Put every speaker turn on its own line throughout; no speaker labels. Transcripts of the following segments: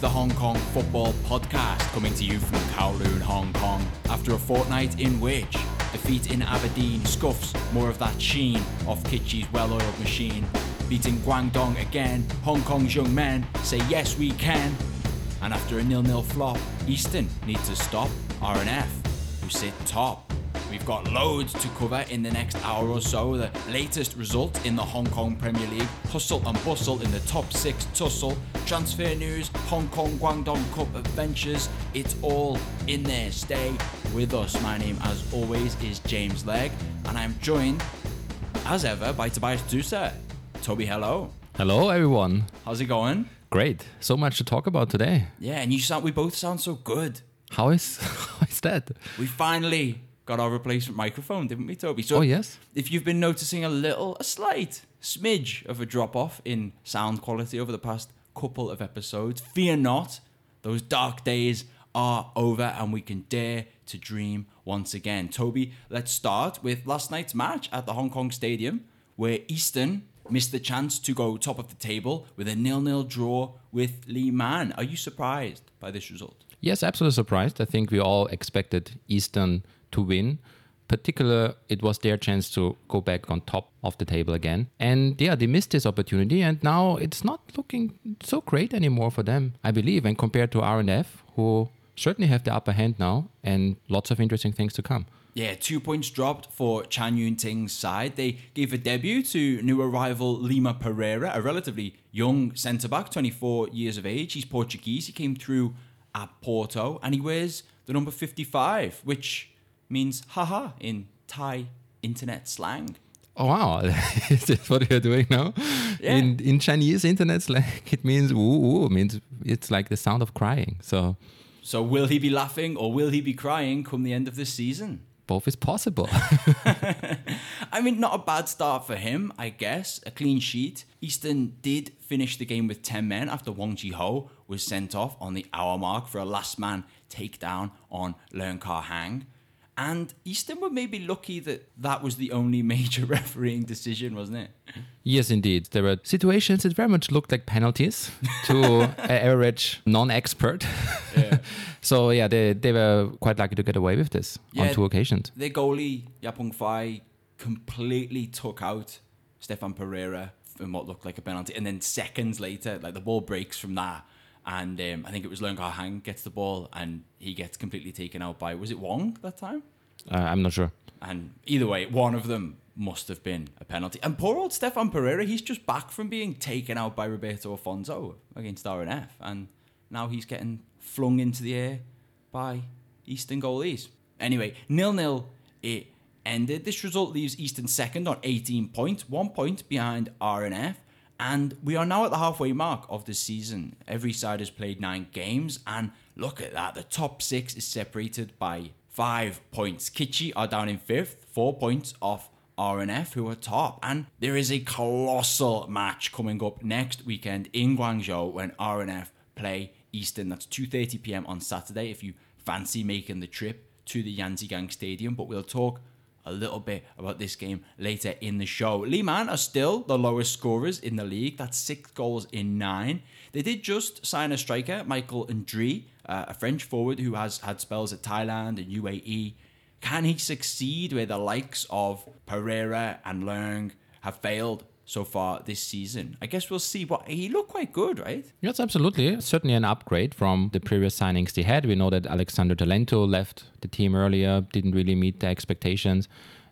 The Hong Kong Football Podcast coming to you from Kowloon, Hong Kong. After a fortnight in which defeat in Aberdeen scuffs more of that sheen off Kitchee's well oiled machine. Beating Guangdong again, Hong Kong's young men say yes we can. And after a nil-nil flop, Eastern need to stop RNF, who sit top. We've got loads to cover in the next hour or so. The latest result in the Hong Kong Premier League, hustle and bustle in the top six tussle, transfer news, Hong Kong Guangdong Cup adventures. It's all in there. Stay with us. My name, as always, is James Legge, and I'm joined, as ever, by Tobias Zuser. Toby, hello.
Hello, everyone.
How's it going?
Great. So much to talk about today.
Yeah, and you sound. We both sound so good.
How is how is that?
We finally got our replacement microphone, didn't we, Toby? So
Oh yes.
if you've been noticing a little, a slight smidge of a drop off in sound quality over the past couple of episodes, fear not. Those dark days are over and we can dare to dream once again. Toby, let's start with last night's match at the Hong Kong Stadium where Eastern missed the chance to go top of the table with a nil-nil draw with Lee Man. Are you surprised by this result?
Yes, absolutely surprised. I think we all expected Eastern to win. Particular, it was their chance to go back on top of the table again. And yeah, they missed this opportunity, and now it's not looking so great anymore for them, I believe. And compared to RNF, who certainly have the upper hand now, and lots of interesting things to come.
Yeah, two points dropped for Chan Yuen Ting's side. They gave a debut to new arrival Lima Pereira, a relatively young centre back, 24 years of age. He's Portuguese. He came through at Porto and he wears the number 55, which means haha in Thai internet slang.
Oh wow, is this what you're doing now?
Yeah.
In in Chinese internet slang, it means woo woo. It means it's like the sound of crying. So
So will he be laughing or will he be crying come the end of this season?
both is possible.
I mean, not a bad start for him, I guess. A clean sheet. Eastern did finish the game with 10 men after Wong Ji Ho was sent off on the hour mark for a last man takedown on Leung Kar Hang. And Eastern were maybe lucky that that was the only major refereeing decision, wasn't it?
yes, indeed, there were situations that very much looked like penalties to an average non-expert.
Yeah.
so yeah, they they were quite lucky to get away with this
Yeah.
on two occasions.
Their goalie, Yapp Hung Fai, completely took out Stefan Pereira in what looked like a penalty. And then seconds later, like the ball breaks from that. And um, I think it was Leung Kar Hang gets the ball and he gets completely taken out by, was it Wong that time?
Uh, I'm not sure.
And either way, one of them must have been a penalty. And poor old Stefan Pereira, he's just back from being taken out by Roberto Afonso against RNF. And now he's getting flung into the air by Eastern goalies. Anyway, nil nil it ended. This result leaves Eastern second on 18 points, one point behind RNF. And we are now at the halfway mark of the season. Every side has played nine games, and look at that. The top six is separated by five points. Kitchee are down in fifth, four points off RNF, who are top. And there is a colossal match coming up next weekend in Guangzhou when RNF play Eastern. That's 2:30 p.m. on Saturday. If you fancy making the trip to the Yanzigang Stadium, but we'll talk a little bit about this game later in the show. Lee Man are still the lowest scorers in the league. That's six goals in nine. They did just sign a striker, Michael Ndri, uh, a French forward who has had spells at Thailand and UAE. Can he succeed where the likes of Pereira and Leung have failed so far this season? I guess we'll see. But he looked quite good, right?
Yes, absolutely. Certainly an upgrade from the previous signings they had. We know that Alexander Talento left the team earlier, didn't really meet the expectations.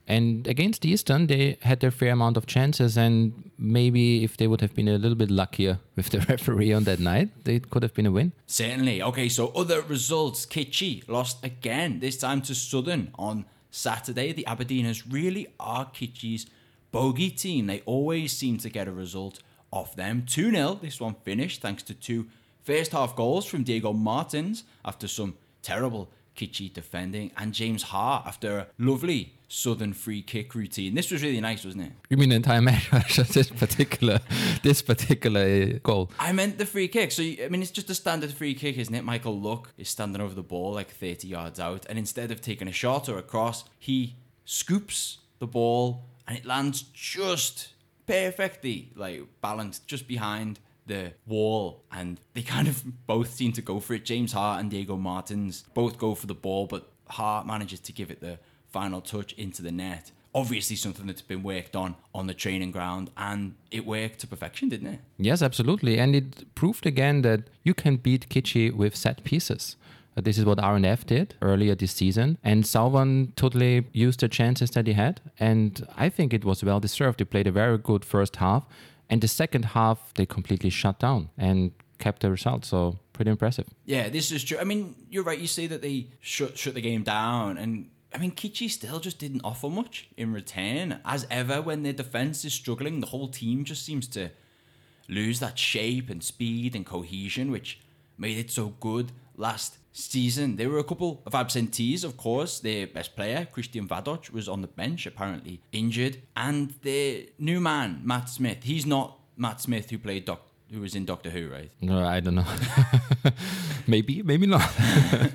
And against Eastern, they had their fair amount of chances. And maybe if they would have been a little bit luckier with the referee on that night, they could have been a win.
Certainly. Okay, so other results. Kitchee lost again, this time to Southern on Saturday. The Aberdeeners really are Kitchee's bogey team. They always seem to get a result off them. 2 0, this one finished thanks to two first half goals from Diego Martins after some terrible Kitchee defending, and James Hart after a lovely Southern free kick routine. This was really nice, wasn't it?
You mean the entire match, or this particular, this particular uh, goal?
I meant the free kick. So, I mean, it's just a standard free kick, isn't it? Michael Luk is standing over the ball like 30 yards out, and instead of taking a shot or a cross, he scoops the ball and it lands just perfectly, like balanced just behind the wall, and they kind of both seem to go for it. James Hart and Diego Martins both go for the ball, but Hart manages to give it the final touch into the net. Obviously, something that's been worked on on the training ground, and it worked to perfection, didn't it?
Yes, absolutely. And it proved again that you can beat Kitchee with set pieces. Uh, This is what RNF did earlier this season. And Southern totally used the chances that he had. And I think it was well deserved. They played a very good first half. And the second half, they completely shut down and kept the result. So pretty impressive.
Yeah, this is true. I mean, you're right. You say that they shut shut the game down, and I mean, Kitchee still just didn't offer much in return. As ever, when their defense is struggling, the whole team just seems to lose that shape and speed and cohesion, which made it so good last season. There were a couple of absentees, of course. Their best player, Krisztián Vadócz, was on the bench, apparently injured, and their new man, Matt Smith. He's not Matt Smith who played Doc. Who was in Doctor Who, right?
No, I don't know. maybe, maybe not.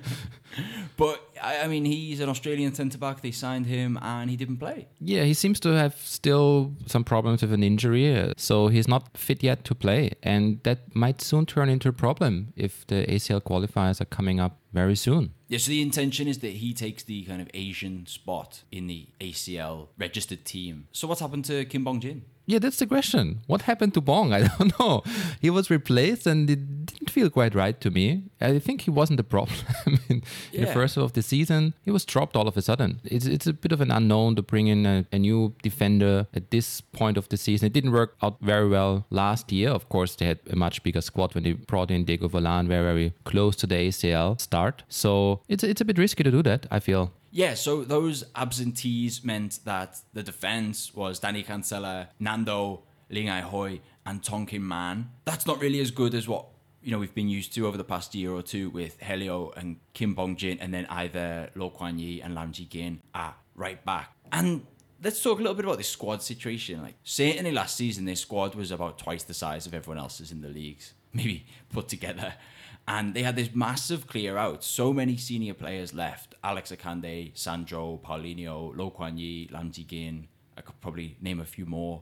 But I, I mean, he's an Australian centre back. They signed him, and he didn't play.
Yeah, he seems to have still some problems with an injury, uh, so he's not fit yet to play, and that might soon turn into a problem if the ACL qualifiers are coming up very soon.
Yeah, so the intention is that he takes the kind of Asian spot in the ACL registered team. So what's happened to Kim Bong Jin?
Yeah, that's the question. What happened to Bong? I don't know. He was replaced, and it didn't feel quite right to me. I think he wasn't the problem in, in the first half of the season. He was dropped all of a sudden. It's it's a bit of an unknown to bring in a, a new defender at this point of the season. It didn't work out very well last year. Of course, they had a much bigger squad when they brought in Diego Volan, very very close to the ACL start. So it's it's a bit risky to do that. I feel.
Yeah, so those absentees meant that the defense was Dani Cancela, Nando, Ling Ai Hoi, and Tong Kin Man. That's not really as good as what you know we've been used to over the past year or two with Helio and Kim Bong Jin, and then either Lo Kwan Yee and Lam Ji Gin at right back. And let's talk a little bit about this squad situation. Like certainly last season, this squad was about twice the size of everyone else's in the leagues, maybe put together. And they had this massive clear out. So many senior players left. Alex Akande, Sandro, Paulinho, Lo Kwan Yee, Gin. I could probably name a few more.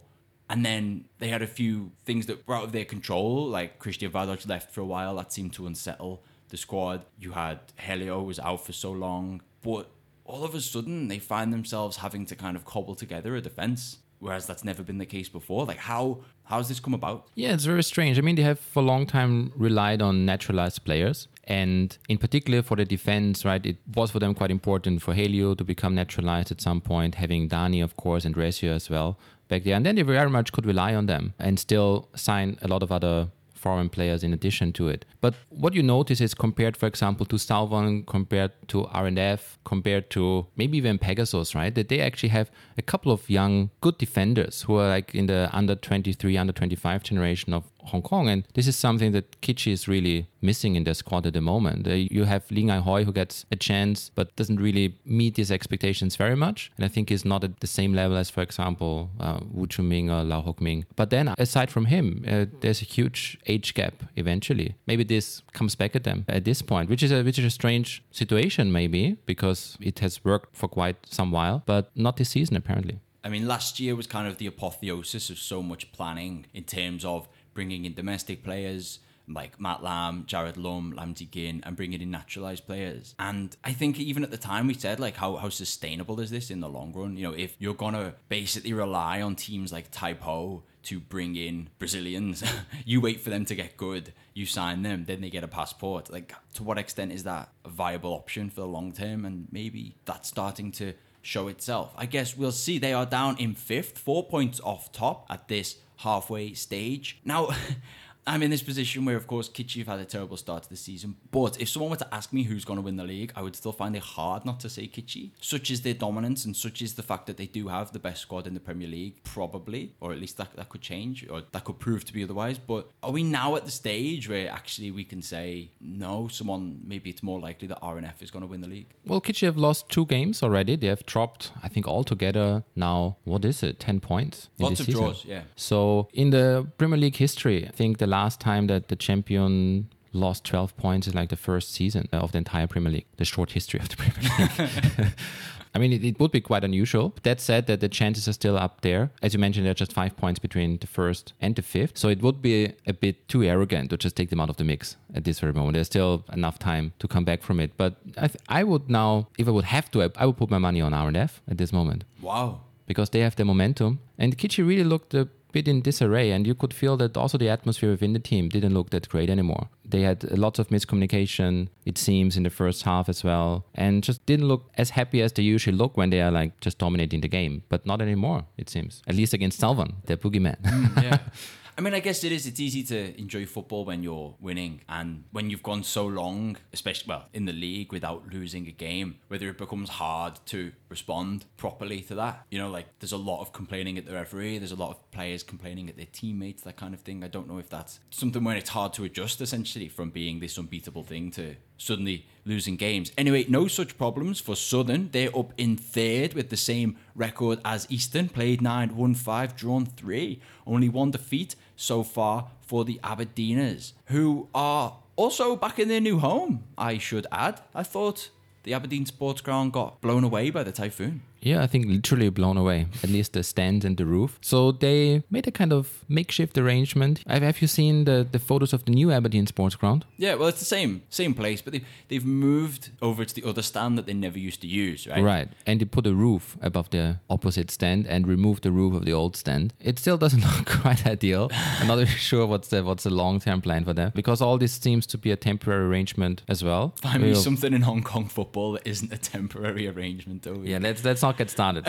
And then they had a few things that were out of their control, like Krisztián Vadócz left for a while. That seemed to unsettle the squad. You had Helio was out for so long, but all of a sudden they find themselves having to kind of cobble together a defense, whereas that's never been the case before. Like how how's this come about?
Yeah, it's very strange. I mean, they have for a long time relied on naturalized players. And in particular for the defense, right, it was for them quite important for Helio to become naturalized at some point, having Dani, of course, and Resio as well back there. And then they very much could rely on them and still sign a lot of other foreign players in addition to it. But what you notice is compared, for example, to Southern, compared to R&F, compared to maybe even Pegasus, right? That they actually have a couple of young, good defenders who are like in the under 23, under 25 generation of Hong Kong. And this is something that Kitchee is really missing in their squad at the moment. Uh, you have Ling Ai Hoi who gets a chance but doesn't really meet these expectations very much. And I think he's not at the same level as, for example, uh, Wu Chuming or Lau Hok Ming. But then aside from him, uh, there's a huge age gap eventually. Maybe this comes back at them at this point, which is a, which is a strange situation maybe because it has worked for quite some while, but not this season apparently.
I mean, last year was kind of the apotheosis of so much planning in terms of bringing in domestic players like Matt Lam, Jared Lum, Lam Ji Gin, and bringing in naturalized players. And I think even at the time we said like how how sustainable is this in the long run? You know, if you're gonna basically rely on teams like Taipo to bring in Brazilians, you wait for them to get good, you sign them, then they get a passport. Like, to what extent is that a viable option for the long term? And maybe that's starting to show itself. I guess we'll see. They are down in fifth, four points off top at this halfway stage. Now, I'm in this position where, of course, Kitchee have had a terrible start to the season. But if someone were to ask me who's going to win the league, I would still find it hard not to say Kitchee. Such is their dominance and such is the fact that they do have the best squad in the Premier League, probably, or at least that, that could change or that could prove to be otherwise. But are we now at the stage where actually we can say, no, someone, maybe it's more likely that RNF is going to win the league?
Well, Kitchee have lost two games already. They have dropped, I think, altogether now, what is it, 10 points? in
Lots of
season.
draws, yeah.
So in the Premier League history, I think the last time that the champion lost 12 points is like the first season of the entire Premier League, the short history of the Premier League. I mean, it, it would be quite unusual. That said, that the chances are still up there. As you mentioned, there are just five points between the first and the fifth. So it would be a bit too arrogant to just take them out of the mix at this very moment. There's still enough time to come back from it. But I, th- I would now, if I would have to, I would put my money on RNF at this moment
Wow.
because they have the momentum. And Kitchee really looked a bit in disarray, and you could feel that also the atmosphere within the team didn't look that great anymore. They had lots of miscommunication, it seems, in the first half as well, and just didn't look as happy as they usually look when they are like just dominating the game. But not anymore, it seems. At least against Southern, the boogeyman.
Mm, yeah. I mean, I guess it is. It's easy to enjoy football when you're winning, and when you've gone so long, especially well in the league, without losing a game, whether it becomes hard to respond properly to that. You know, like there's a lot of complaining at the referee. There's a lot of players complaining at their teammates, that kind of thing. I don't know if that's something where it's hard to adjust, essentially, from being this unbeatable thing to suddenly losing games. Anyway, no such problems for Southern. They're up in third with the same record as Eastern. Played 9, won 5, drawn 3. Only one defeat so far for the Aberdeeners, who are also back in their new home, I should add. I thought the Aberdeen Sports Ground got blown away by the typhoon.
Yeah, I think literally blown away, at least the stand and the roof. So they made a kind of makeshift arrangement. Have, have you seen the, the photos of the new Aberdeen Sports Ground?
Yeah, well, it's the same same place, but they, they've moved over to the other stand that they never used to use, right?
Right. And they put a roof above the opposite stand and removed the roof of the old stand. It still doesn't look quite ideal. I'm not really sure what's the what's the long term plan for that because all this seems to be a temporary arrangement as well.
Find me something in Hong Kong football that isn't a temporary arrangement, though.
Yeah, let's let's not get started.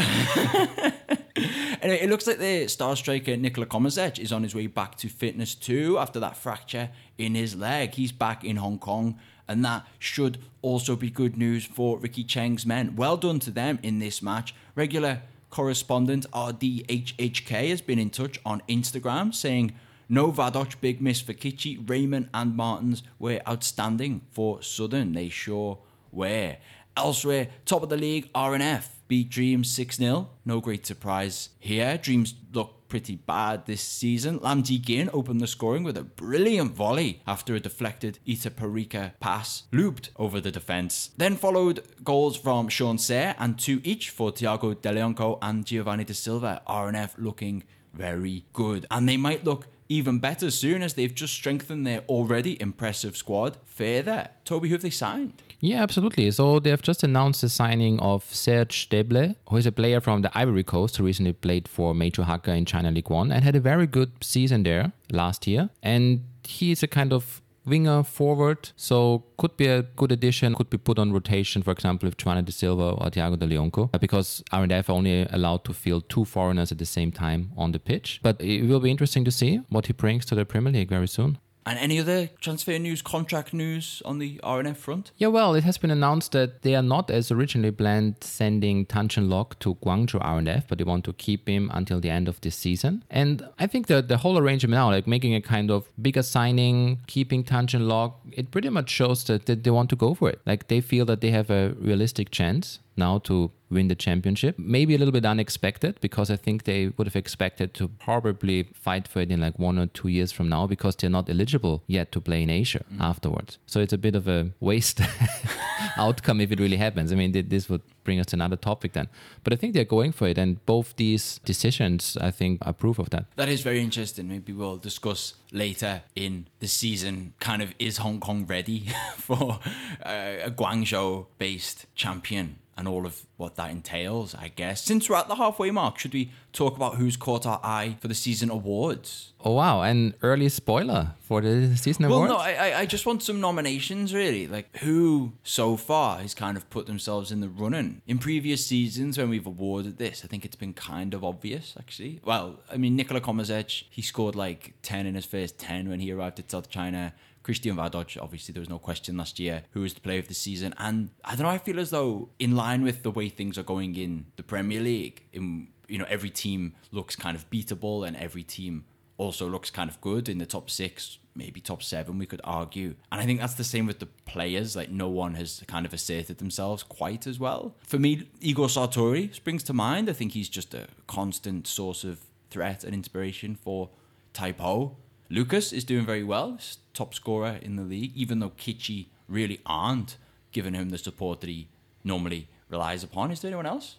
Anyway, it looks like the star striker Nikola Komazec is on his way back to fitness too after that fracture in his leg. He's back in Hong Kong, and that should also be good news for Ricky Cheng's men. Well done to them in this match. Regular correspondent RDHHK has been in touch on Instagram saying, no Vadócz, big miss for Kitchee, Raymond and Martins were outstanding for Southern. They sure were. Elsewhere, top of the league, RNF beat Dreams 6 0. No great surprise here. Dreams look pretty bad this season. Lam Ji Gin opened the scoring with a brilliant volley after a deflected Itaparica pass looped over the defence. Then followed goals from Sean Sayre and two each for Thiago Deleonco and Giovanni Da Silva. RNF looking very good. And they might look even better soon as they've just strengthened their already impressive squad further. Toby, who have they signed?
Yeah, absolutely. So they have just announced the signing of Serge Deble, who is a player from the Ivory Coast who recently played for Meizhou Hakka in China League One and had a very good season there last year. And he is a kind of winger forward, so could be a good addition, could be put on rotation, for example, with Giovanni De Silva or Thiago De Leonco, uh, because RNF are only allowed to field two foreigners at the same time on the pitch. But it will be interesting to see what he brings to the Premier League very soon.
And any other transfer news, contract news on the RNF front?
Yeah, well, it has been announced that they are not, as originally planned, sending Tan Chun Lok to Guangzhou RNF, but they want to keep him until the end of this season. And I think that the whole arrangement now, like making a kind of bigger signing, keeping Tan Chun Lok, it pretty much shows that, that they want to go for it. Like they feel that they have a realistic chance now to win the championship. Maybe a little bit unexpected because I think they would have expected to probably fight for it in like one or two years from now because they're not eligible yet to play in Asia mm. afterwards. So it's a bit of a waste outcome if it really happens. I mean, th- this would bring us to another topic then. But I think they're going for it, and both these decisions, I think, are proof of that.
That is very interesting. Maybe we'll discuss later in the season. Kind of is Hong Kong ready for uh, a Guangzhou based champion and all of what that entails, I guess. Since we're at the halfway mark, should we talk about who's caught our eye for the season awards?
Oh wow! An early spoiler for the season
Well,
awards.
no, I, I- I just want some nominations, really. Like, who so far has kind of put themselves in the running? In previous seasons, when we've awarded this, I think it's been kind of obvious, actually. Well, I mean, Nikola Komazec, he scored like 10 in his first 10 when he arrived at South China. Krisztián Vadócz, obviously, there was no question last year who was the player of the season. And I don't know, I feel as though, in line with the way things are going in the Premier League, in, you know, every team looks kind of beatable and every team also looks kind of good in the top six, maybe top seven, we could argue. And I think that's the same with the players. Like, no one has kind of asserted themselves quite as well. For me, Igor Sartori springs to mind. I think he's just a constant source of threat and inspiration for Taipo. Lucas is doing very well, he's top scorer in the league, even though Kitchee really aren't giving him the support that he normally relies upon. Is there anyone else?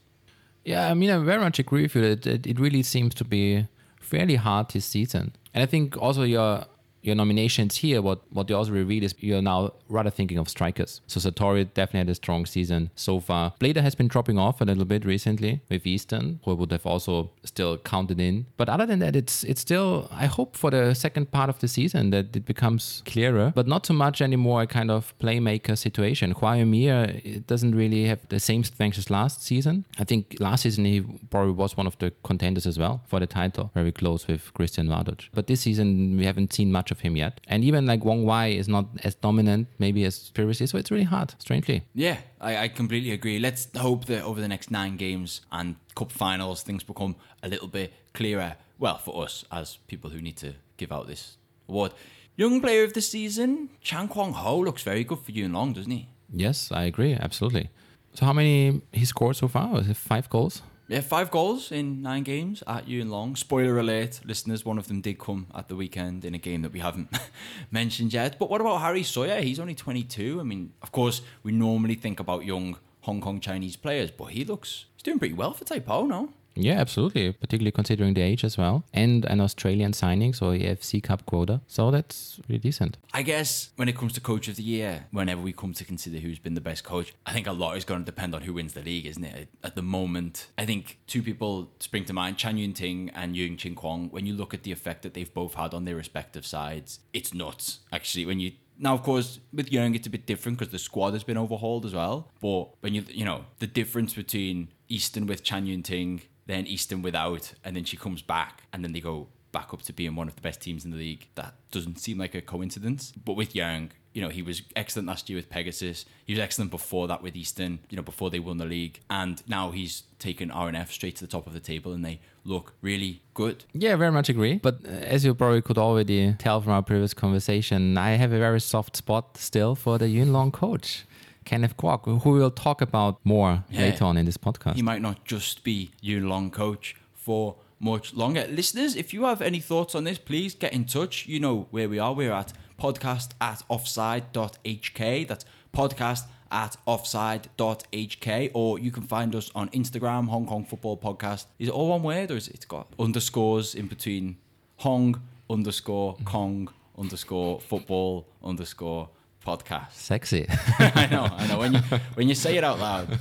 Yeah, I mean, I very much agree with you. It, it, it really seems to be fairly hard this season. And I think also your your nominations here, what what they also reveal is you're now rather thinking of strikers. So Sartori definitely had a strong season so far. Blader has been dropping off a little bit recently with Eastern, who would have also still counted in. But other than that, it's it's still I hope for the second part of the season that it becomes clearer, but not so much anymore a kind of playmaker situation. Joao Emir doesn't really have the same strength as last season. I think last season he probably was one of the contenders as well for the title, very close with Krisztián Vadócz. But this season we haven't seen much of him yet. And even like Wong Wai is not as dominant maybe as previously, so it's really hard, strangely.
Yeah, I, I completely agree. Let's hope that over the next nine games and cup finals, things become a little bit clearer. Well, for us as people who need to give out this award. Young player of the season, Chan Kwong Ho looks very good for Yuen Long, doesn't he?
Yes, I agree, absolutely. So how many he scored so far? Was it five goals?
Yeah, five goals in nine games at Yuen Long. Spoiler alert, listeners, one of them did come at the weekend in a game that we haven't mentioned yet. But what about Harry Sawyer? He's only 22. I mean, of course, we normally think about young Hong Kong Chinese players, but he looks he's doing pretty well for Taipo, no?
Yeah, absolutely. Particularly considering the age as well. And an Australian signing, so AFC Cup quota. So that's really decent.
I guess when it comes to coach of the year, whenever we come to consider who's been the best coach, I think a lot is going to depend on who wins the league, isn't it? At the moment, I think two people spring to mind Chan Yuen Ting and Yeung Ching Kwong. When you look at the effect that they've both had on their respective sides, it's nuts, actually. When you now, of course, with Yeung, it's a bit different because the squad has been overhauled as well. But when you, you know, the difference between Eastern with Chan Yuen Ting then Eastern without, and then she comes back, and then they go back up to being one of the best teams in the league. That doesn't seem like a coincidence. But with Yeung, you know, he was excellent last year with Pegasus. He was excellent before that with Eastern, you know, before they won the league. And now he's taken RNF straight to the top of the table and they look really good.
Yeah, very much agree. But uh, as you probably could already tell from our previous conversation, I have a very soft spot still for the Yuen Long coach. Kenneth Kwok, who we'll talk about more yeah. later on in this podcast.
He might not just be Yuen Long coach for much longer. Listeners, if you have any thoughts on this, please get in touch. You know where we are. We're at podcast at offside.hk. That's podcast at offside.hk. Or you can find us on Instagram, Hong Kong Football Podcast. Is it all one word or is it got underscores in between Hong underscore Kong underscore football underscore podcast.
Sexy.
I know, I know. When you when you say it out loud,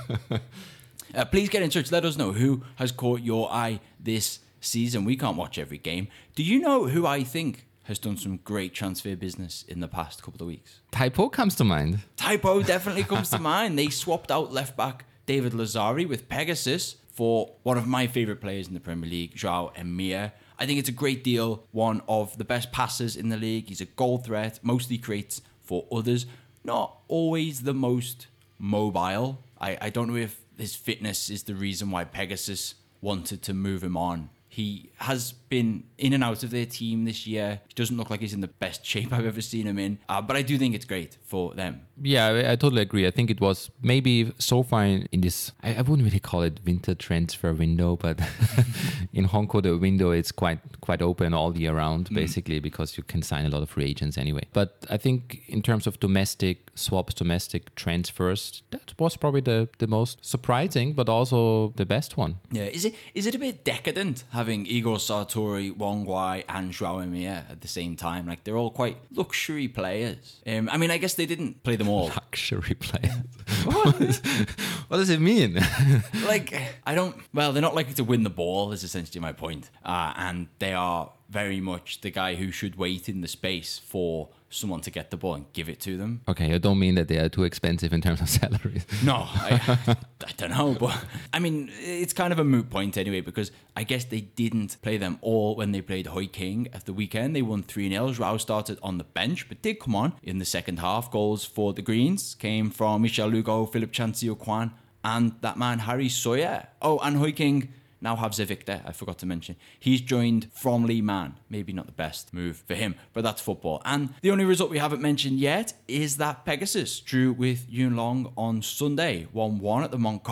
uh, please get in touch. Let us know who has caught your eye this season. We can't watch every game. Do you know who I think has done some great transfer business in the past couple of weeks?
Taipo comes to mind.
Taipo definitely comes to mind. They swapped out left back David Lazari with Pegasus for one of my favorite players in the Premier League, Joao Emir. I think it's a great deal. One of the best passers in the league. He's a goal threat, mostly creates for others. Not always the most mobile. I, I don't know if his fitness is the reason why Pegasus wanted to move him on he has been in and out of their team this year. He doesn't look like he's in the best shape I've ever seen him in. Uh, but I do think it's great for them.
Yeah, I, I, totally agree. I think it was maybe so far in, in this, I, I, wouldn't really call it winter transfer window, but in Hong Kong, the window is quite quite open all year round, mm. basically, because you can sign a lot of free agents anyway. But I think in terms of domestic swaps, domestic transfers, that was probably the, the most surprising, but also the best one.
Yeah, is it is it a bit decadent? having Igor Sartori, Wong Wai, and Joao Emir at the same time. Like they're all quite luxury players. Um, I mean, I guess they didn't play them all.
Luxury players. what? what does it mean?
like I don't. Well, they're not likely to win the ball. Is essentially my point. Uh, and they are very much the guy who should wait in the space for someone to get the ball and give it to them.
Okay, I don't mean that they are too expensive in terms of salaries.
No, I, I don't know, but I mean, it's kind of a moot point anyway because I guess they didn't play them all when they played Hoi King at the weekend. They won 3 0. Rao started on the bench, but did come on in the second half. Goals for the Greens came from Michel Lugo, Philip Chan Siu Kwan, and that man Harry Sawyer. Oh, and Hoi King now have Victor, I forgot to mention. He's joined from Lee Man. Maybe not the best move for him, but that's football. And the only result we haven't mentioned yet is that Pegasus drew with Yuen Long on Sunday, 1 1 at the Mong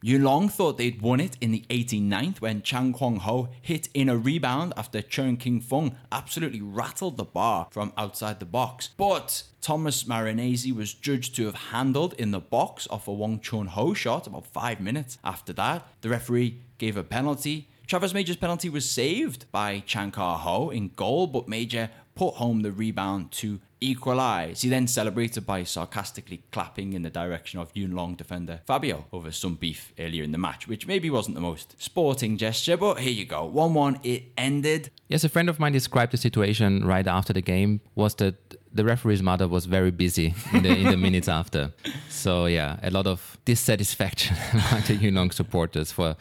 Kok. Yuen Long thought they'd won it in the 89th when Chan Kwong Ho hit in a rebound after Chen King Fung absolutely rattled the bar from outside the box. But Thomas Marinesi was judged to have handled in the box off a Wong Chun Ho shot about five minutes after that. The referee gave a penalty. Travis Major's penalty was saved by Chankar Ho in goal, but Major put home the rebound to equalise. He then celebrated by sarcastically clapping in the direction of Yuen Long defender Fabio over some beef earlier in the match, which maybe wasn't the most sporting gesture, but here you go. 1 1, it ended.
Yes, a friend of mine described the situation right after the game was that the referee's mother was very busy in the, in the minutes after. So, yeah, a lot of dissatisfaction among the Yuen Long supporters for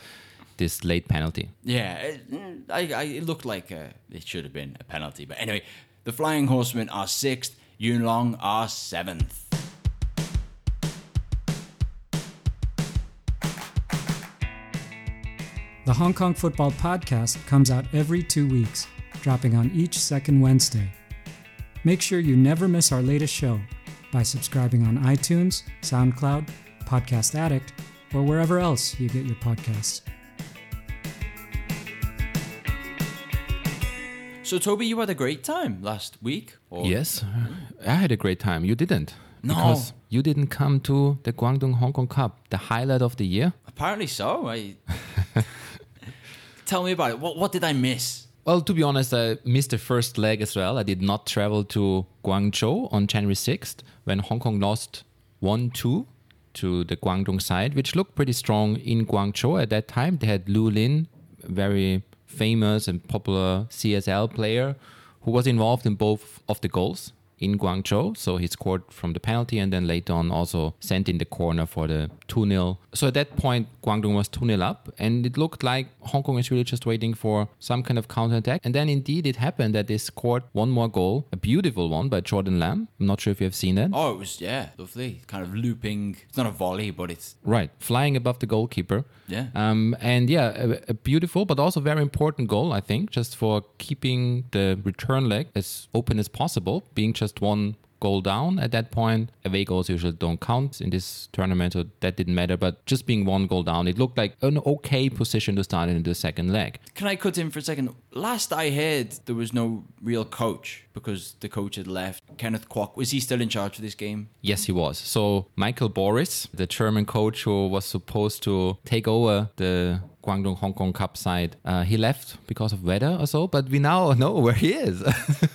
this late penalty.
Yeah, it, I, I, it looked like uh, it should have been a penalty. But anyway, the Flying Horsemen are sixth, Yuen Long are seventh.
The Hong Kong Football Podcast comes out every two weeks, dropping on each second Wednesday. Make sure you never miss our latest show by subscribing on iTunes, SoundCloud, Podcast Addict, or wherever else you get your podcasts.
So, Toby, you had a great time last week? Or?
Yes, I had a great time. You didn't.
No.
Because you didn't come to the Guangdong Hong Kong Cup, the highlight of the year.
Apparently so. I... Tell me about it. What, what did I miss?
Well, to be honest, I missed the first leg as well. I did not travel to Guangzhou on January 6th when Hong Kong lost 1 2 to the Guangdong side, which looked pretty strong in Guangzhou at that time. They had Lu Lin, very famous and popular CSL player, who was involved in both of the goals in Guangzhou. So he scored from the penalty and then later on also sent in the corner for the 2 0. So at that point, Guangdong was 2 0 up and it looked like Hong Kong is really just waiting for some kind of counter attack. And then indeed it happened that they scored one more goal, a beautiful one by Jordan Lam. I'm not sure if you have seen that.
Oh, it was, yeah, lovely. Kind of looping. It's not a volley, but it's.
Right, flying above the goalkeeper.
Yeah.
Um, and yeah, a, a beautiful but also very important goal, I think, just for keeping the return leg as open as possible, being just one goal down at that point. Away goals usually don't count in this tournament, so that didn't matter. But just being one goal down, it looked like an okay position to start in the second leg.
Can I cut in for a second? Last I heard, there was no real coach because the coach had left. Kenneth Kwok, was he still in charge of this game?
Yes, he was. So Michael Boris, the German coach who was supposed to take over the Guangdong Hong Kong Cup side. Uh, he left because of weather or so, but we now know where he is.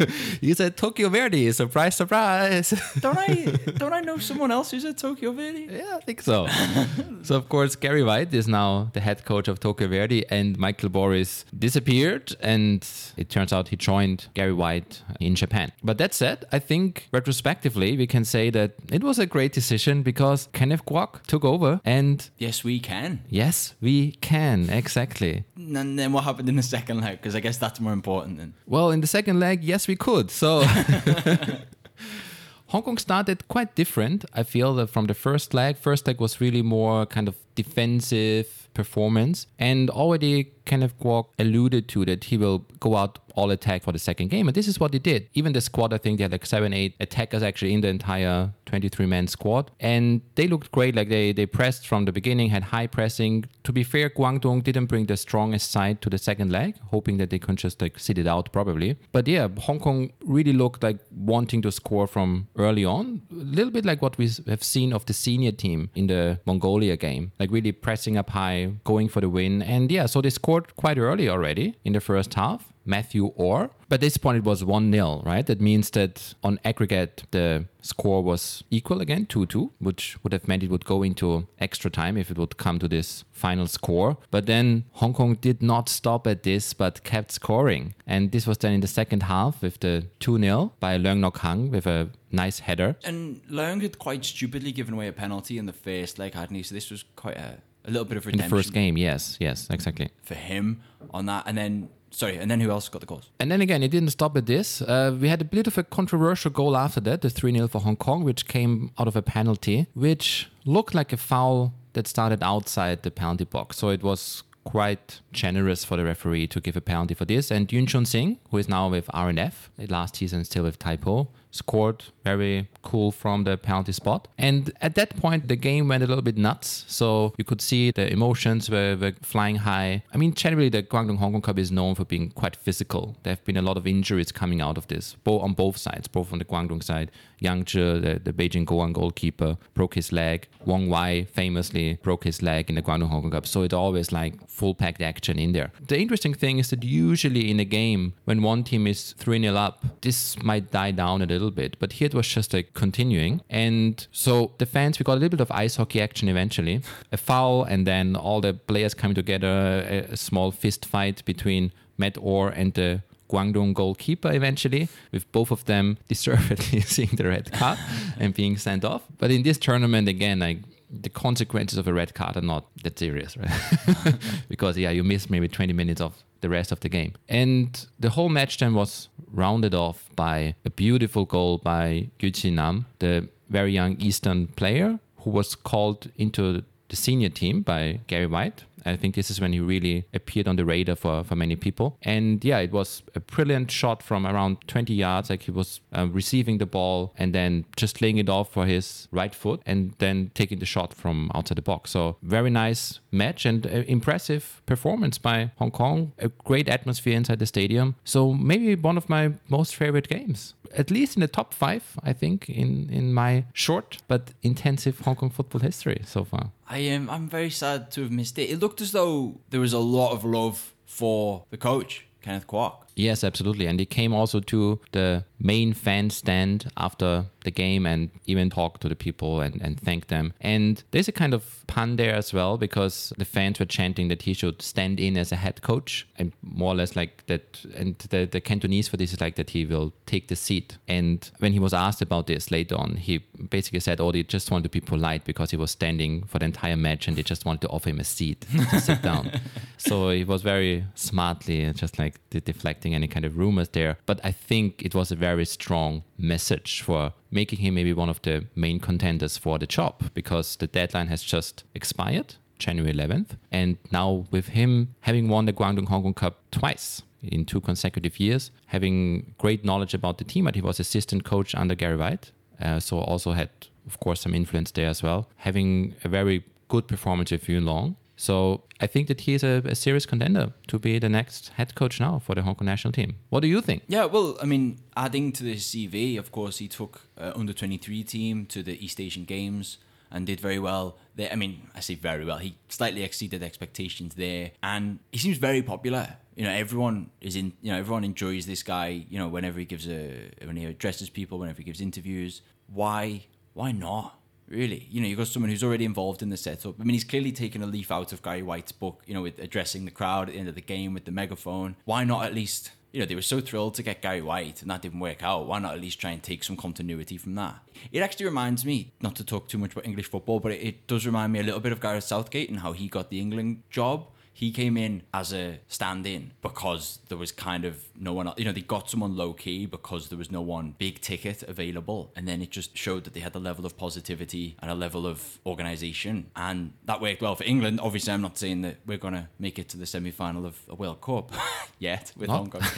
He's at Tokyo Verdy. Surprise, surprise.
Don't I don't I know someone else who's at Tokyo Verdy?
yeah, I think so. so of course, Gary White is now the head coach of Tokyo Verdy, and Michael Boris disappeared, and it turns out he joined Gary White in Japan. But that said, I think retrospectively we can say that it was a great decision because Kenneth Kwok took over, and
Yes, we can.
yes, we can exactly.
And then what happened in the second leg? Because I guess that's more important than.
Well, in the second leg, yes, we could. So Hong Kong started quite different. I feel that from the first leg, first leg was really more kind of defensive performance, and already Kenneth Kwok alluded to that he will go out all attack for the second game, and this is what he did. Even the squad, I think they had like seven, eight attackers actually in the entire 23 man squad, and they looked great. Like they they pressed from the beginning, had high pressing. To be fair, Guangdong didn't bring the strongest side to the second leg, hoping that they could just like sit it out probably. But yeah, Hong Kong really looked like wanting to score from early on, a little bit like what we have seen of the senior team in the Mongolia game, like really pressing up high, going for the win, and yeah, so they scored quite early already in the first half. Matthew Orr. But this point it was 1 0, right? That means that on aggregate, the score was equal again, 2 2, which would have meant it would go into extra time if it would come to this final score. But then Hong Kong did not stop at this, but kept scoring. And this was then in the second half with the 2 0 by Leung Nok Hang with a nice header.
And Leung had quite stupidly given away a penalty in the first leg, hadn't he? So this was quite a, a little bit of
In the first game, yes, yes, exactly.
for him on that. And then, sorry, and then who else got the goals?
And then again, it didn't stop at this. Uh, we had a bit of a controversial goal after that, the 3 0 for Hong Kong, which came out of a penalty, which looked like a foul that started outside the penalty box. So it was quite generous for the referee to give a penalty for this. And Yun Chun Sing, who is now with RNF, last season still with Taipo, scored very cool from the penalty spot. And at that point, the game went a little bit nuts. So you could see the emotions were, were flying high. I mean, generally, the Guangdong Hong Kong Cup is known for being quite physical. There have been a lot of injuries coming out of this, both on both sides, both on the Guangdong side. Yang Zhi, the, the Beijing Guoan goalkeeper, broke his leg. Wong Wai famously broke his leg in the Guangdong Hong Kong Cup. So it's always like full packed action in there. The interesting thing is that usually in a game, when one team is 3 0 up, this might die down a little bit. But here it was just like continuing. And so the fans, we got a little bit of ice hockey action eventually. A foul, and then all the players coming together, a, a small fist fight between Matt Orr and the Guangdong goalkeeper eventually, with both of them deservedly seeing the red card and being sent off. But in this tournament, again, like the consequences of a red card are not that serious, right? because yeah, you miss maybe 20 minutes of the rest of the game. And the whole match then was rounded off by a beautiful goal by Yu Nam, the very young Eastern player who was called into the senior team by Gary White I think this is when he really appeared on the radar for, for many people. And yeah, it was a brilliant shot from around 20 yards. Like he was uh, receiving the ball and then just laying it off for his right foot and then taking the shot from outside the box. So very nice match and impressive performance by Hong Kong. A great atmosphere inside the stadium. So maybe one of my most favorite games at least in the top five, I think, in, in my short but intensive Hong Kong football history so far.
I am. I'm very sad to have missed it. It looked as though there was a lot of love for the coach, Kenneth Kwok.
Yes, absolutely. And he came also to the main fan stand after the game and even talked to the people and, and thanked them. And there's a kind of pun there as well because the fans were chanting that he should stand in as a head coach and more or less like that. And the, the Cantonese for this is like that he will take the seat. And when he was asked about this later on, he basically said, oh, they just wanted to be polite because he was standing for the entire match and they just wanted to offer him a seat to sit down. So he was very smartly just like deflecting any kind of rumors there. But I think it was a very strong message for making him maybe one of the main contenders for the job because the deadline has just expired, January 11th. And now, with him having won the Guangdong Hong Kong Cup twice, in two consecutive years, having great knowledge about the team. But he was assistant coach under Gary White, uh, so also had, of course, some influence there as well. Having a very good performance with Yuen Long, so I think that he's a, a, serious contender to be the next head coach now for the Hong Kong national team. What do you think?
Yeah, well, I mean, adding to the CV, of course, he took uh, under 23 team to the East Asian Games and did very well. There, I mean, I say very well. He slightly exceeded expectations there, and he seems very popular. You know, everyone is in. You know, everyone enjoys this guy. You know, whenever he gives a when he addresses people, whenever he gives interviews. Why? Why not? Really. You know, you've got someone who's already involved in the setup. I mean, he's clearly taken a leaf out of Gary White's book, you know, with addressing the crowd at the end of the game with the megaphone. Why not at least, you know, they were so thrilled to get Gary White and that didn't work out. Why not at least try and take some continuity from that? It actually reminds me, not to talk too much about English football, but it, it does remind me a little bit of Gareth Southgate and how he got the England job he came in as a stand-in because there was kind of no one you know they got someone low key because there was no one big ticket available. And then it just showed that they had the level of positivity and a level of organization. And that worked well for England. Obviously I'm not saying that we're going to make it to the semi-final of a World Cup yet with. Hong Kong.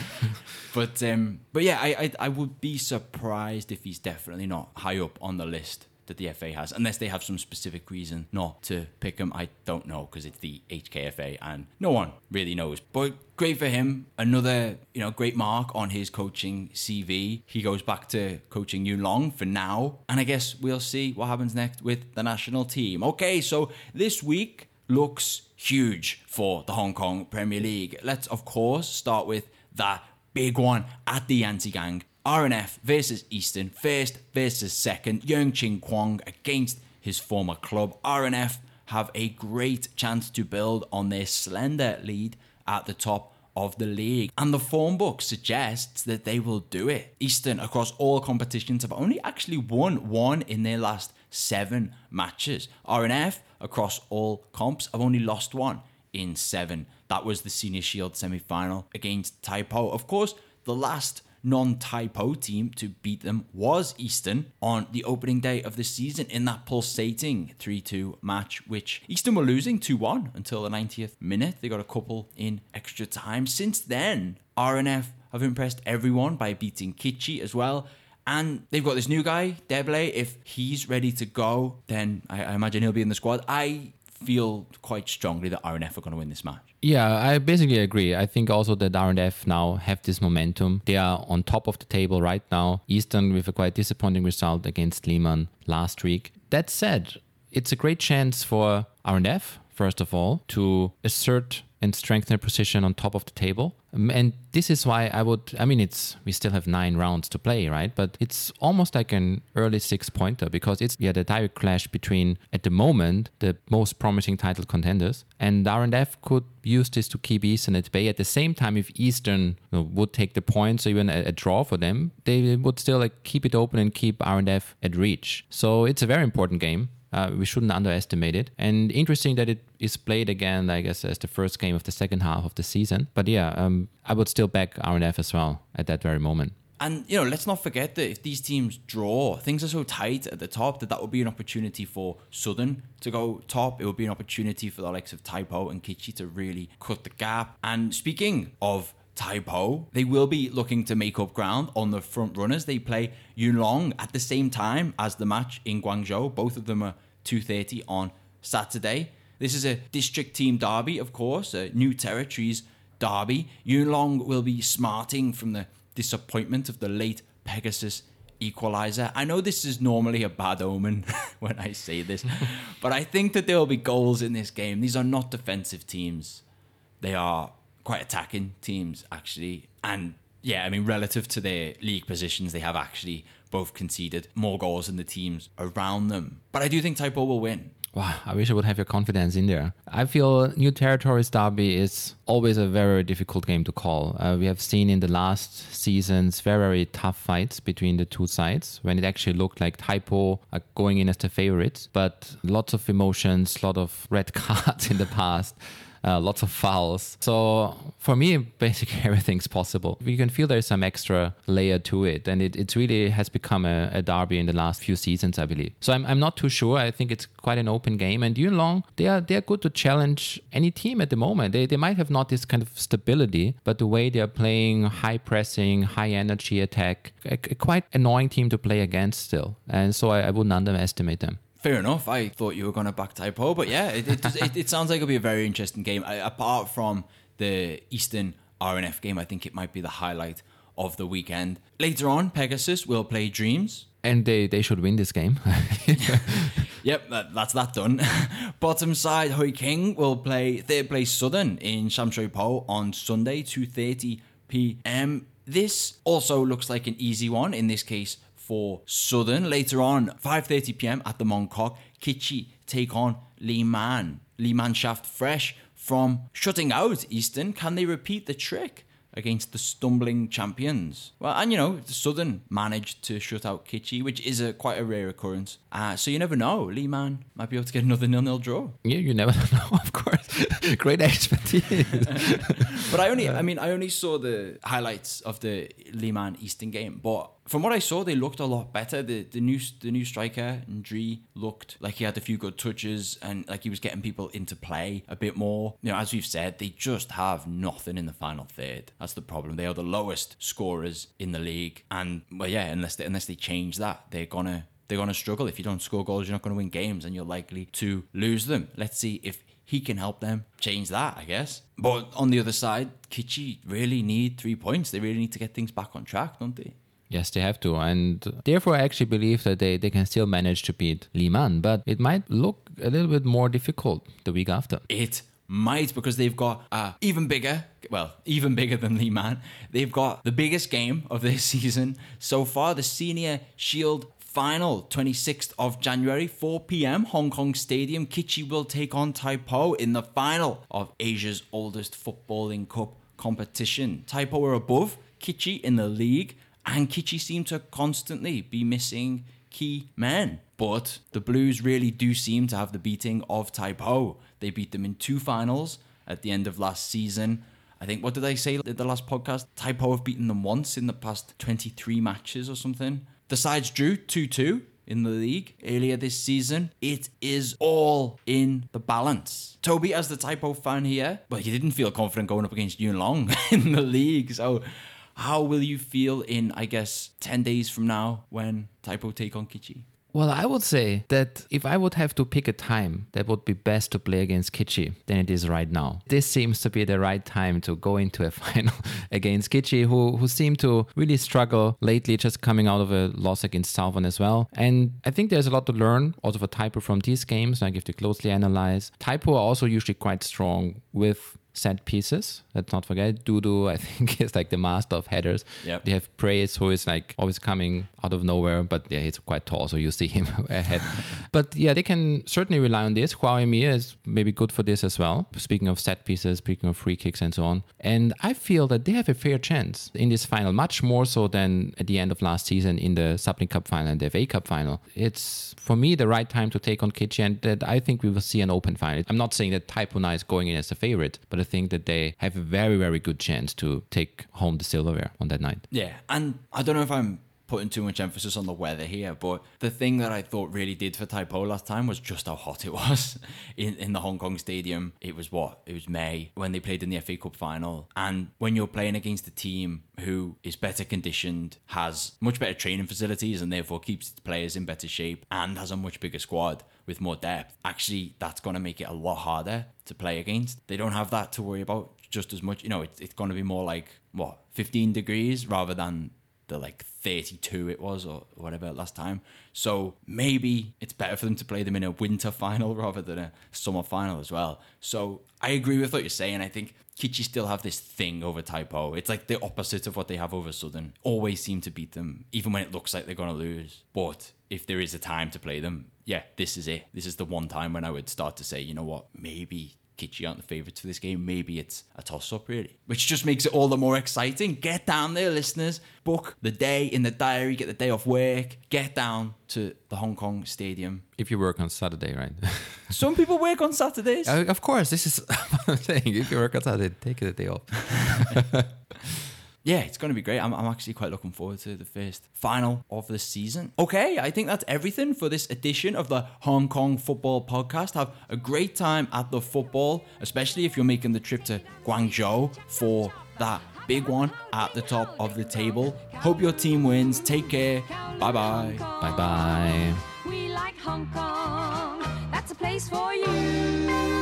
But um but yeah I, I I would be surprised if he's definitely not high up on the list that the FA has, unless they have some specific reason not to pick him. I don't know because it's the HKFA and no one really knows. But great for him. Another, you know, great mark on his coaching CV. He goes back to coaching Yuen Long for now. And I guess we'll see what happens next with the national team. Okay, so this week looks huge for the Hong Kong Premier League. Let's, of course, start with that big one at the Yanzi Gang RNF versus Eastern, first versus second. Yeung Ching Kwong against his former club. RNF have a great chance to build on their slender lead at the top of the league. And the form book suggests that they will do it. Eastern, across all competitions, have only actually won one in their last seven matches. RNF, across all comps, have only lost one in seven. That was the Senior Shield semi final against Taipo. Of course, the last non Taipo team to beat them was Eastern on the opening day of the season in that pulsating 3 2 match, which Eastern were losing 2 1 until the 90th minute. They got a couple in extra time. Since then, RNF have impressed everyone by beating Kitchee as well. And they've got this new guy, Deble. If he's ready to go, then I, I imagine he'll be in the squad. I feel quite strongly that RNF are going to win this match.
Yeah, I basically agree. I think also that RNF now have this momentum. They are on top of the table right now. Eastern with a quite disappointing result against Lee Man last week. That said, it's a great chance for RNF, first of all, to assert and strengthen their position on top of the table. Um, and this is why I would, I mean, it's, we still have nine rounds to play, right? But it's almost like an early six pointer because it's, yeah, the direct clash between, at the moment, the most promising title contenders. And R&F could use this to keep Eastern at bay. At the same time, if Eastern you know, would take the points or even a, a, draw for them, they would still like keep it open and keep R&F at reach. So it's a very important game. Uh, we shouldn't underestimate it. And interesting that it is played again, I guess, as the first game of the second half of the season. But yeah, um, I would still back R&F as well at that very moment.
And you know, let's not forget that if these teams draw, things are so tight at the top that that would be an opportunity for Southern to go top. It would be an opportunity for the likes of Taipo and Kitchee to really cut the gap. And speaking of Taipo, they will be looking to make up ground on the front runners. They play Yuen Long at the same time as the match in Guangzhou. Both of them are 2.30 on Saturday. This is a district team derby, of course, a new territories derby. Yuen Long will be smarting from the disappointment of the late Pegasus equalizer. I know this is normally a bad omen when I say this, but I think that there will be goals in this game. These are not defensive teams. They are quite attacking teams, actually. And yeah, I mean, relative to their league positions, they have actually both conceded more goals than the teams around them. But I do think Taipo will win.
Wow, I wish I would have your confidence in there. I feel New Territories Derby is always a very difficult game to call. Uh, we have seen in the last seasons very, very tough fights between the two sides when it actually looked like Taipo are going in as the favorites, but lots of emotions, lot of red cards in the past uh, lots of fouls. So for me, basically everything's possible. You can feel there's some extra layer to it, and it, it really has become a, a derby in the last few seasons, I believe. So I'm, I'm not too sure. I think it's quite an open game, and Yuen Long they are they are good to challenge any team at the moment. They they might have not this kind of stability, but the way they are playing high pressing, high energy attack, a, a quite annoying team to play against still, and so I, I wouldn't underestimate them
fair enough. I thought you were going to back Taipo, but yeah, it, it, it, it, sounds like it'll be a very interesting game. I, apart from the Eastern R&F game, I think it might be the highlight of the weekend. Later on, Pegasus will play Dreams.
And they, they should win this game.
yep, that, that's that done. Bottom side, Hoi King will play third place Southern in Sham Shui Po on Sunday, 2.30 p.m. This also looks like an easy one. In this case, for Southern. Later on, 5.30 p.m. at the Mongkok, Kitchee take on Man. Lee Man Shaft fresh from shutting out Eastern. Can they repeat the trick? against the stumbling champions. Well, and you know, Southern managed to shut out Kitchee, which is a quite a rare occurrence. Uh, so you never know. Lee Man might be able to get another nil-nil draw.
Yeah, you never know, of course. Great expertise.
but I only, I mean, I only saw the highlights of the Lee Man Eastern game, but from what I saw, they looked a lot better. The the new the new striker Ndri looked like he had a few good touches and like he was getting people into play a bit more. You know, as we've said, they just have nothing in the final third. That's the problem. They are the lowest scorers in the league, and well, yeah, unless they, unless they change that, they're gonna they're gonna struggle. If you don't score goals, you're not gonna win games, and you're likely to lose them. Let's see if he can help them change that, I guess. But on the other side, Kitchee really need three points. They really need to get things back on track, don't they?
Yes, they have to. And therefore, I actually believe that they, they can still manage to beat Lee Man, but it might look a little bit more difficult the week after.
It might because they've got uh, even bigger, well, even bigger than Lee Man. They've got the biggest game of this season so far, the Senior Shield final, 26th of January, 4 p.m., Hong Kong Stadium. Kitchee will take on Taipo in the final of Asia's oldest footballing cup competition. Taipo are above Kitchee in the league and Kitchee seemed to constantly be missing key men. But the Blues really do seem to have the beating of Taipo. They beat them in two finals at the end of last season. I think, what did I say at the last podcast? Taipo have beaten them once in the past 23 matches or something. The sides drew 2 2 in the league earlier this season. It is all in the balance. Toby, as the Taipo fan here, well, he didn't feel confident going up against Yuen Long in the league. So, how will you feel in, I guess, 10 days from now when Taipo take on Kitchee?
Well, I would say that if I would have to pick a time that would be best to play against Kitchee, than it is right now. This seems to be the right time to go into a final against Kitchee, who, who seem to really struggle lately, just coming out of a loss against Southern as well. And I think there's a lot to learn also for Taipo from these games, like if they closely analyze. Taipo are also usually quite strong with set pieces. Let's not forget, Dudu, I think, is like the master of headers.
Yep.
They have Praise, who is like always coming out of nowhere, but yeah, he's quite tall, so you see him ahead. but yeah, they can certainly rely on this. Huawei Mia is maybe good for this as well. Speaking of set pieces, speaking of free kicks and so on. And I feel that they have a fair chance in this final, much more so than at the end of last season in the Sapling Cup final and the FA Cup final. It's for me the right time to take on Kitchee, and that I think we will see an open final. I'm not saying that Taipuna is going in as a favorite, but think that they have a very, very good chance to take home the silverware on that night.
Yeah, and I don't know if I'm putting too much emphasis on the weather here, but the thing that I thought really did for Taipo last time was just how hot it was in, in the Hong Kong stadium. It was what? It was May when they played in the FA Cup final. And when you're playing against a team who is better conditioned, has much better training facilities, and therefore keeps its players in better shape, and has a much bigger squad with more depth, actually, that's going to make it a lot harder to play against. They don't have that to worry about just as much. You know, it's, it's going to be more like, what, 15 degrees rather than the like 32 it was or whatever last time. So maybe it's better for them to play them in a winter final rather than a summer final as well. So I agree with what you're saying. I think Kitchee still have this thing over Taipo. It's like the opposite of what they have over Southern. Always seem to beat them, even when it looks like they're going to lose. But if there is a time to play them, yeah, this is it. This is the one time when I would start to say, you know what, maybe Kitchee aren't the favourites for this game. Maybe it's a toss up, really. Which just makes it all the more exciting. Get down there, listeners. Book the day in the diary, get the day off work, get down to the Hong Kong Stadium.
If you work on Saturday, right?
Some people work on Saturdays.
Uh, of course, this is what I'm saying. If you work on Saturday, take the day off.
yeah, it's going to be great. I'm, I'm actually quite looking forward to the first final of the season. Okay, I think that's everything for this edition of the Hong Kong Football Podcast. Have a great time at the football, especially if you're making the trip to Guangzhou for that big one at the top of the table. Hope your team wins. Take care. Bye bye.
Bye bye.
We like Hong Kong. That's a place for you.